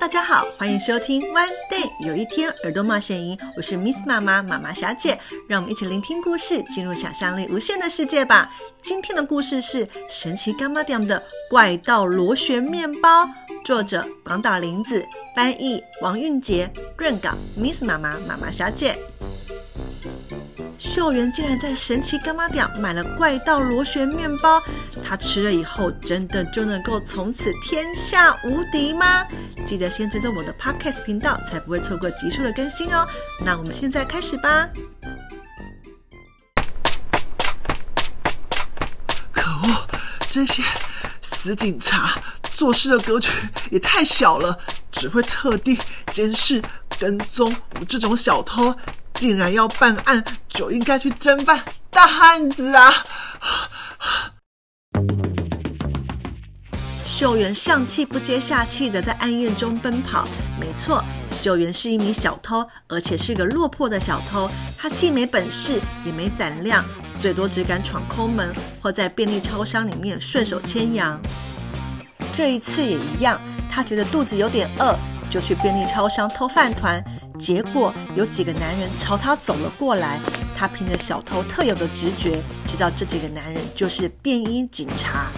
大家好，欢迎收听 One Day 有一天耳朵冒险营，我是 Miss 妈妈妈妈小姐，让我们一起聆听故事，进入想象力无限的世界吧。今天的故事是神奇干妈店的怪盗螺旋面包，作者广岛玲子，翻译王韵杰，润稿 Miss 妈妈妈妈小姐。秀媛竟然在神奇干妈店买了怪盗螺旋面包，她吃了以后，真的就能够从此天下无敌吗？记得先追踪我的 Podcast 频道，才不会错过集数的更新哦。那我们现在开始吧。可恶，这些死警察做事的格局也太小了，只会特地监视、跟踪我这种小偷。竟然要办案，就应该去侦办大案子啊！秀媛上气不接下气的在暗夜中奔跑。没错，秀媛是一名小偷，而且是个落魄的小偷。她既没本事，也没胆量，最多只敢闯空门，或在便利超商里面顺手牵羊。这一次也一样，她觉得肚子有点饿，就去便利超商偷饭团。结果有几个男人朝他走了过来，他凭着小偷特有的直觉，知道这几个男人就是便衣警察。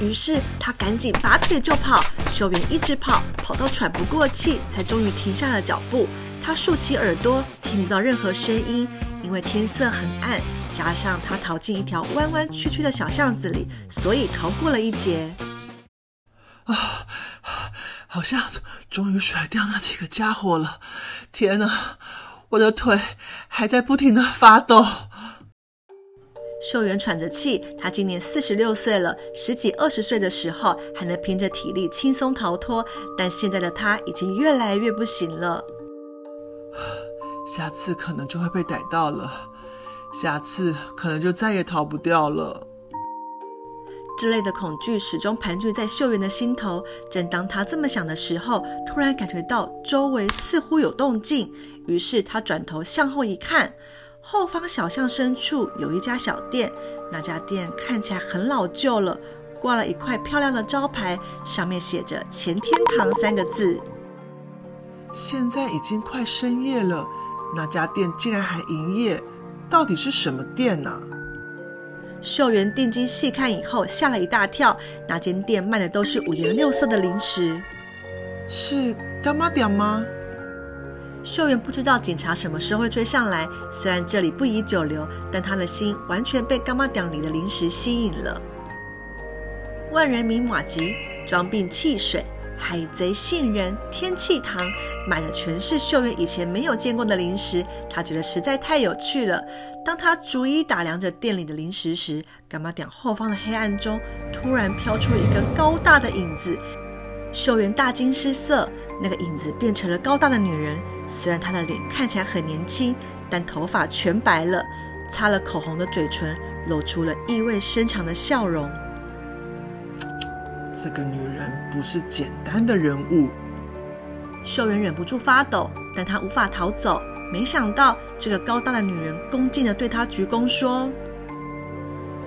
于是他赶紧拔腿就跑，秀媛一直跑，跑到喘不过气，才终于停下了脚步。他竖起耳朵，听不到任何声音，因为天色很暗，加上他逃进一条弯弯曲曲的小巷子里，所以逃过了一劫。啊！好像终于甩掉那几个家伙了！天哪，我的腿还在不停的发抖。秀媛喘着气，她今年四十六岁了，十几二十岁的时候还能凭着体力轻松逃脱，但现在的她已经越来越不行了。下次可能就会被逮到了，下次可能就再也逃不掉了。之类的恐惧始终盘踞在秀媛的心头。正当她这么想的时候，突然感觉到周围似乎有动静，于是她转头向后一看，后方小巷深处有一家小店。那家店看起来很老旧了，挂了一块漂亮的招牌，上面写着“前天堂”三个字。现在已经快深夜了，那家店竟然还营业，到底是什么店呢？秀媛定睛细看以后，吓了一大跳。那间店卖的都是五颜六色的零食，是干妈点吗？秀媛不知道警察什么时候会追上来。虽然这里不宜久留，但她的心完全被干妈店里的零食吸引了。万人迷马吉，装病汽水。海贼杏仁、天气糖，买的全是秀媛以前没有见过的零食，她觉得实在太有趣了。当她逐一打量着店里的零食时，柑仔店后方的黑暗中突然飘出一个高大的影子，秀媛大惊失色。那个影子变成了高大的女人，虽然她的脸看起来很年轻，但头发全白了，擦了口红的嘴唇露出了意味深长的笑容。这个女人不是简单的人物。秀媛忍不住发抖，但她无法逃走。没想到，这个高大的女人恭敬地对她鞠躬说：“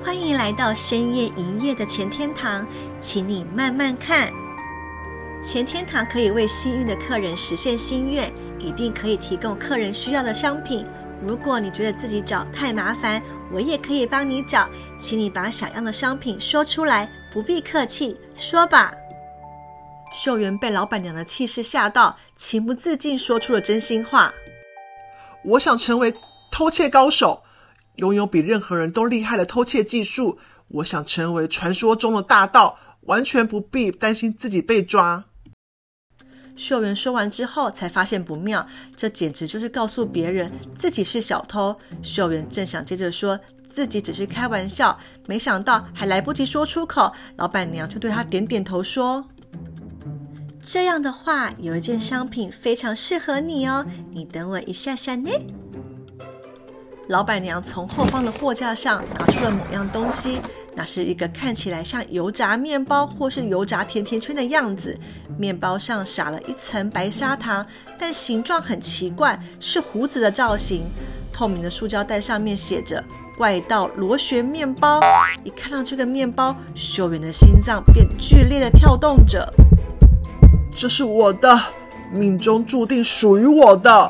欢迎来到深夜营业的钱天堂，请你慢慢看。钱天堂可以为幸运的客人实现心愿，一定可以提供客人需要的商品。如果你觉得自己找太麻烦，我也可以帮你找，请你把想要的商品说出来。”不必客气，说吧。秀媛被老板娘的气势吓到，情不自禁说出了真心话：“我想成为偷窃高手，拥有比任何人都厉害的偷窃技术。我想成为传说中的大盗，完全不必担心自己被抓。”秀媛说完之后，才发现不妙，这简直就是告诉别人自己是小偷。秀媛正想接着说。自己只是开玩笑，没想到还来不及说出口，老板娘就对她点点头说：“这样的话，有一件商品非常适合你哦，你等我一下下呢。”老板娘从后方的货架上拿出了某样东西，那是一个看起来像油炸面包或是油炸甜甜圈的样子，面包上撒了一层白砂糖，但形状很奇怪，是胡子的造型。透明的塑胶袋上面写着。怪盗螺旋面包，一看到这个面包，秀媛的心脏便剧烈的跳动着。这是我的，命中注定属于我的。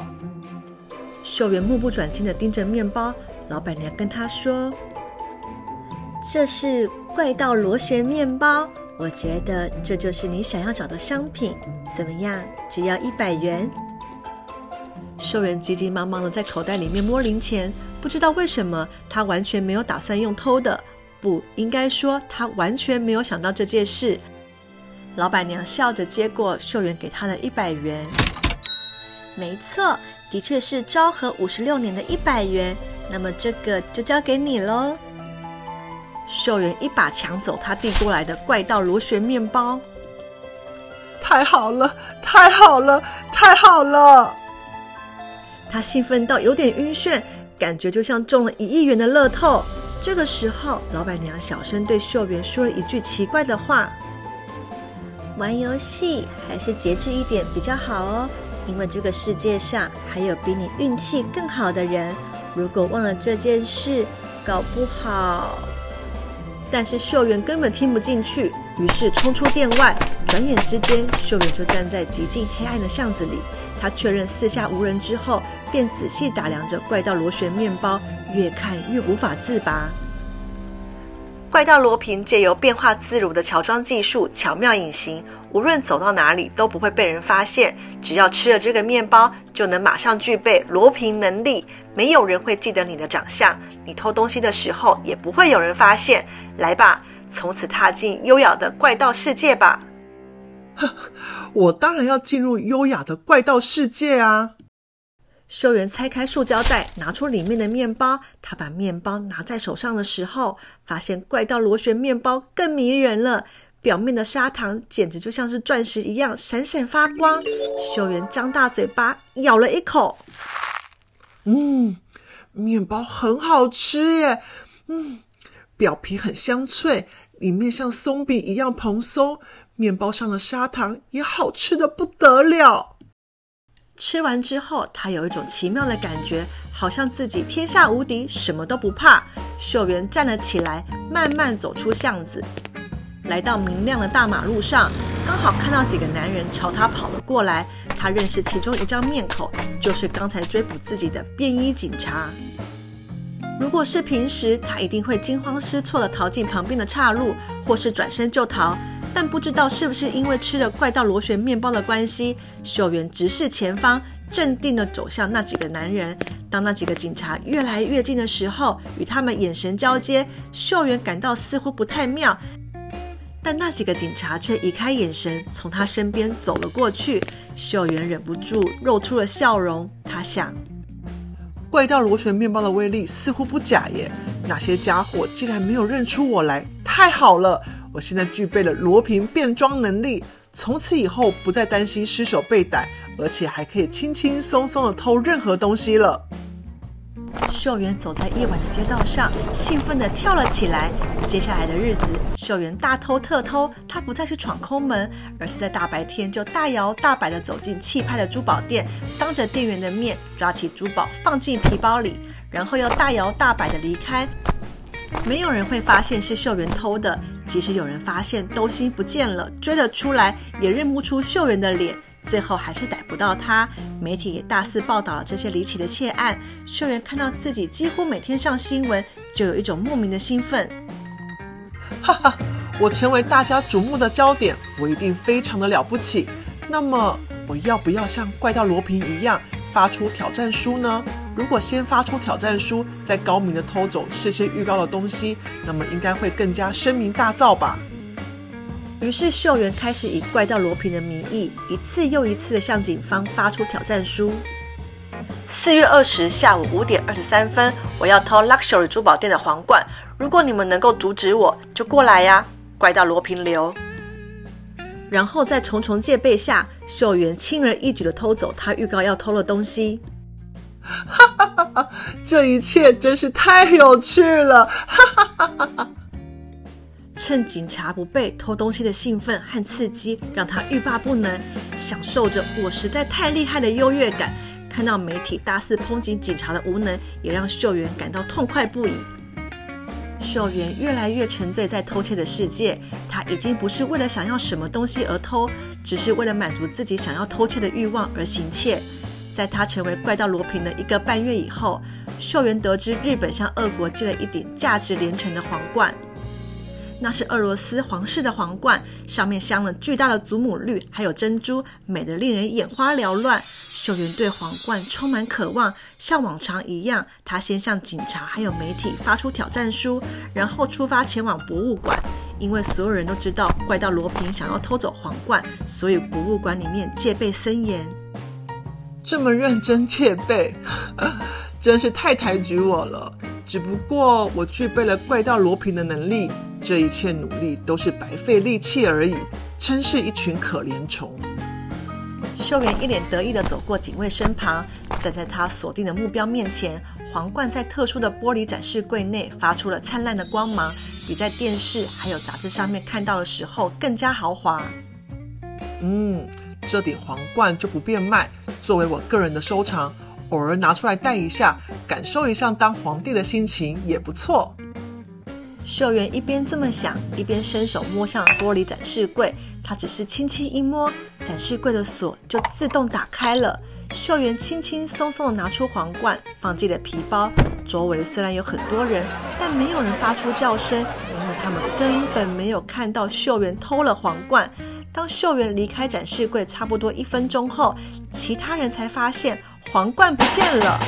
秀媛目不转睛地盯着面包，老板娘跟他说：“这是怪盗螺旋面包，我觉得这就是你想要找的商品，怎么样？只要一百元。”秀媛急急忙忙地在口袋里面摸零钱，不知道为什么，她完全没有打算用偷的，不应该说她完全没有想到这件事。老板娘笑着接过秀媛给她的一百元，没错，的确是昭和五十六年的一百元，那么这个就交给你喽。秀媛一把抢走他递过来的怪盗螺旋面包，太好了，太好了，太好了！她兴奋到有点晕眩，感觉就像中了一亿元的乐透。这个时候，老板娘小声对秀媛说了一句奇怪的话。玩游戏还是节制一点比较好哦，因为这个世界上还有比你运气更好的人。如果忘了这件事，搞不好……但是秀媛根本听不进去，于是冲出店外。转眼之间，秀媛就站在极尽黑暗的巷子里。她确认四下无人之后，便仔细打量着怪盗螺旋面包，越看越无法自拔。怪盗罗平借由变化自如的乔装技术，巧妙隐形，无论走到哪里都不会被人发现。只要吃了这个面包，就能马上具备罗平能力。没有人会记得你的长相，你偷东西的时候也不会有人发现。来吧，从此踏进优雅的怪盗世界吧。呵，我当然要进入优雅的怪盗世界啊！秀媛拆开塑胶袋，拿出里面的面包。她把面包拿在手上的时候，发现怪盗螺旋面包更迷人了。表面的砂糖简直就像是钻石一样闪闪发光。秀媛张大嘴巴咬了一口，嗯，面包很好吃耶。嗯，表皮很香脆，里面像松饼一样蓬松。面包上的砂糖也好吃得不得了。吃完之后，他有一种奇妙的感觉，好像自己天下无敌，什么都不怕。秀媛站了起来，慢慢走出巷子，来到明亮的大马路上，刚好看到几个男人朝他跑了过来。他认识其中一张面孔，就是刚才追捕自己的便衣警察。如果是平时，他一定会惊慌失措地逃进旁边的岔路，或是转身就逃。但不知道是不是因为吃了怪盗螺旋面包的关系，秀媛直视前方，镇定地走向那几个男人。当那几个警察越来越近的时候，与他们眼神交接，秀媛感到似乎不太妙。但那几个警察却移开眼神，从他身边走了过去。秀媛忍不住露出了笑容。他想，怪盗螺旋面包的威力似乎不假耶，那些家伙竟然没有认出我来，太好了！我现在具备了罗平变装能力，从此以后不再担心失手被逮，而且还可以轻轻松松地偷任何东西了。秀媛走在夜晚的街道上，兴奋地跳了起来。接下来的日子，秀媛大偷特偷，她不再去闯空门，而是在大白天就大摇大摆地走进气派的珠宝店，当着店员的面抓起珠宝放进皮包里，然后又大摇大摆地离开。没有人会发现是秀媛偷的。即使有人发现东西不见了，追了出来，也认不出秀媛的脸，最后还是逮不到她。媒体也大肆报道了这些离奇的窃案。秀媛看到自己几乎每天上新闻，就有一种莫名的兴奋。哈哈，我成为大家瞩目的焦点，我一定非常的了不起。那么，我要不要像怪盗罗平一样发出挑战书呢？如果先发出挑战书，再高明的偷走事先预告的东西，那么应该会更加声名大噪吧。于是秀媛开始以怪盗罗平的名义，一次又一次的向警方发出挑战书。四月二十下午五点二十三分，我要偷 Luxury 珠宝店的皇冠。如果你们能够阻止我，就过来呀！怪盗罗平留。然后在重重戒备下，秀媛轻而易举的偷走他预告要偷的东西。哈哈哈哈！这一切真是太有趣了！哈哈哈哈哈！趁警察不备，偷东西的兴奋和刺激让他欲罢不能，享受着我实在太厉害的优越感。看到媒体大肆抨击警察的无能，也让秀媛感到痛快不已。秀媛越来越沉醉在偷窃的世界，他已经不是为了想要什么东西而偷，只是为了满足自己想要偷窃的欲望而行窃。在他成为怪盗罗平的一个半月以后，秀媛得知日本向俄国借了一顶价值连城的皇冠。那是俄罗斯皇室的皇冠，上面镶了巨大的祖母绿，还有珍珠，美得令人眼花缭乱。秀媛对皇冠充满渴望，像往常一样，她先向警察还有媒体发出挑战书，然后出发前往博物馆。因为所有人都知道怪盗罗平想要偷走皇冠，所以博物馆里面戒备森严。这么认真戒备，真是太抬举我了。只不过我具备了怪盗罗平的能力。这一切努力都是白费力气而已，真是一群可怜虫。秀媛一脸得意地走过警卫身旁，站在他锁定的目标面前。皇冠在特殊的玻璃展示柜内发出了灿烂的光芒，比在电视还有杂志上面看到的时候更加豪华。嗯，这顶皇冠就不变卖，作为我个人的收藏，偶尔拿出来戴一下，感受一下当皇帝的心情也不错。秀媛一边这么想，一边伸手摸向玻璃展示柜。她只是轻轻一摸，展示柜的锁就自动打开了。秀媛轻轻松松地拿出皇冠，放进了皮包。周围虽然有很多人，但没有人发出叫声，因为他们根本没有看到秀媛偷了皇冠。当秀媛离开展示柜差不多一分钟后，其他人才发现皇冠不见了。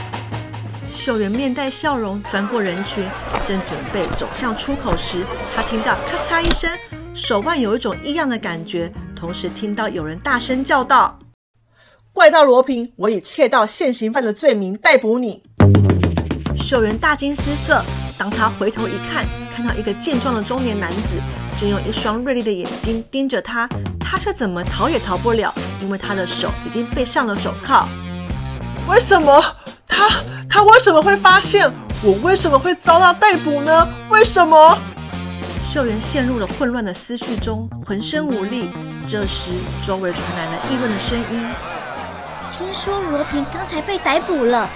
秀媛面带笑容，钻过人群，正准备走向出口时，她听到咔嚓一声，手腕有一种异样的感觉，同时听到有人大声叫道：“怪盗罗平，我以窃盗现行犯的罪名逮捕你！”秀媛大惊失色，当她回头一看，看到一个健壮的中年男子正用一双锐利的眼睛盯着她，她却怎么逃也逃不了，因为她的手已经被上了手铐。为什么？他他为什么会发现我？为什么会遭到逮捕呢？为什么？秀媛陷入了混乱的思绪中，浑身无力。这时，周围传来了议论的声音：“听说罗平刚才被逮捕了。”“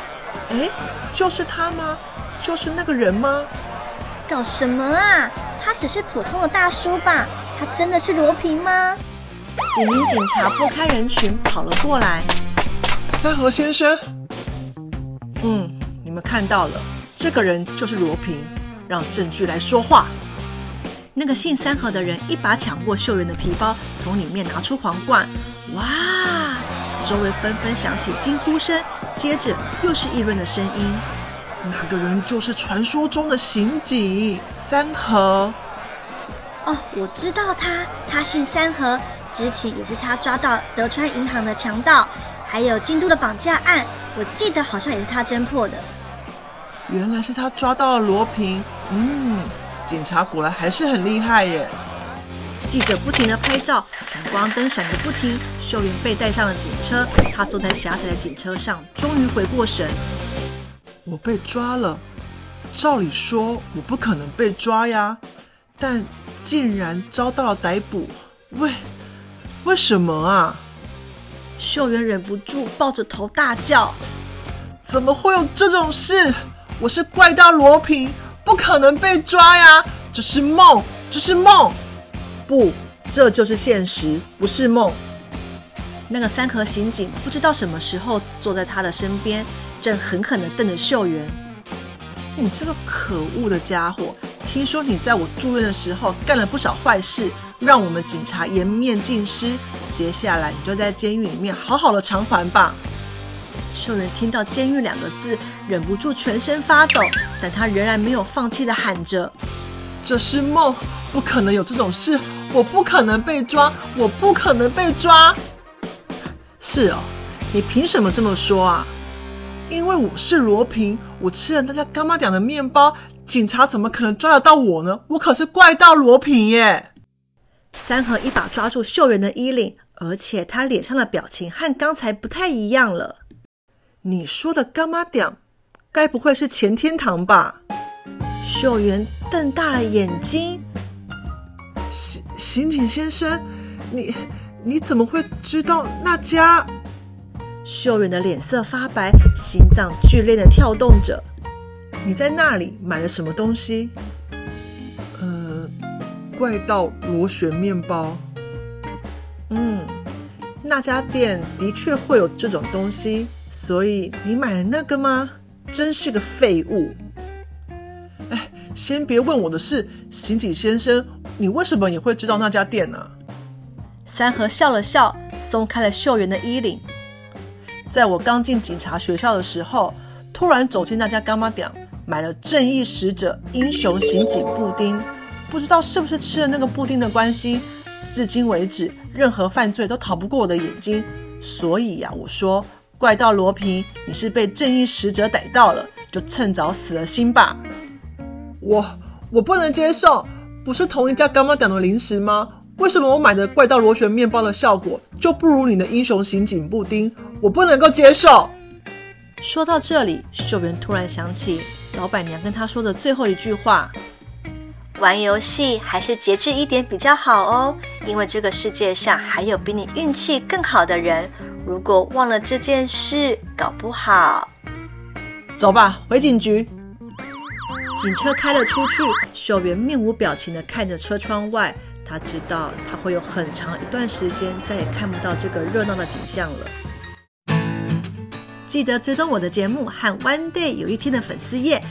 哎，就是他吗？就是那个人吗？”“搞什么啊？他只是普通的大叔吧？他真的是罗平吗？”几名警察拨开人群跑了过来。“三河先生。”嗯，你们看到了，这个人就是罗平，让证据来说话。那个姓三河的人一把抢过秀媛的皮包，从里面拿出皇冠。哇！周围纷纷响起惊呼声，接着又是议论的声音。那个人就是传说中的刑警三河。哦，我知道他，他姓三河，之前也是他抓到德川银行的强盗。还有京都的绑架案，我记得好像也是他侦破的。原来是他抓到了罗平。嗯，警察果然还是很厉害耶。记者不停地拍照，闪光灯闪个不停。秀云被带上了警车，她坐在狭窄的警车上，终于回过神。我被抓了，照理说我不可能被抓呀，但竟然遭到了逮捕，为为什么啊？秀媛忍不住抱着头大叫：“怎么会有这种事？我是怪盗罗平，不可能被抓呀！这是梦，这是梦！不，这就是现实，不是梦。”那个三河刑警不知道什么时候坐在他的身边，正狠狠地瞪着秀媛：“你这个可恶的家伙！听说你在我住院的时候干了不少坏事。”让我们警察颜面尽失，接下来你就在监狱里面好好的偿还吧。兽人听到“监狱”两个字，忍不住全身发抖，但他仍然没有放弃的喊着：“这是梦，不可能有这种事，我不可能被抓，我不可能被抓。”是哦，你凭什么这么说啊？因为我是罗平，我吃了大家干妈讲的面包，警察怎么可能抓得到我呢？我可是怪盗罗平耶！三和一把抓住秀媛的衣领，而且他脸上的表情和刚才不太一样了。你说的干妈点，该不会是前天堂吧？秀媛瞪大了眼睛。刑刑警先生，你你怎么会知道那家？秀媛的脸色发白，心脏剧烈的跳动着。你在那里买了什么东西？怪盗螺旋面包。嗯，那家店的确会有这种东西，所以你买了那个吗？真是个废物！哎，先别问我的事，刑警先生，你为什么也会知道那家店呢？三和笑了笑，松开了秀媛的衣领。在我刚进警察学校的时候，突然走进那家干妈店，买了正义使者英雄刑警布丁。不知道是不是吃了那个布丁的关系，至今为止，任何犯罪都逃不过我的眼睛。所以呀、啊，我说怪盗罗平，你是被正义使者逮到了，就趁早死了心吧。我我不能接受，不是同一家刚刚讲的零食吗？为什么我买的怪盗螺旋面包的效果就不如你的英雄刑警布丁？我不能够接受。说到这里，秀媛突然想起老板娘跟他说的最后一句话。玩游戏还是节制一点比较好哦，因为这个世界上还有比你运气更好的人。如果忘了这件事，搞不好。走吧，回警局。警车开了出去，秀媛面无表情地看着车窗外。他知道他会有很长一段时间再也看不到这个热闹的景象了。记得追踪我的节目和 One Day 有一天的粉丝页。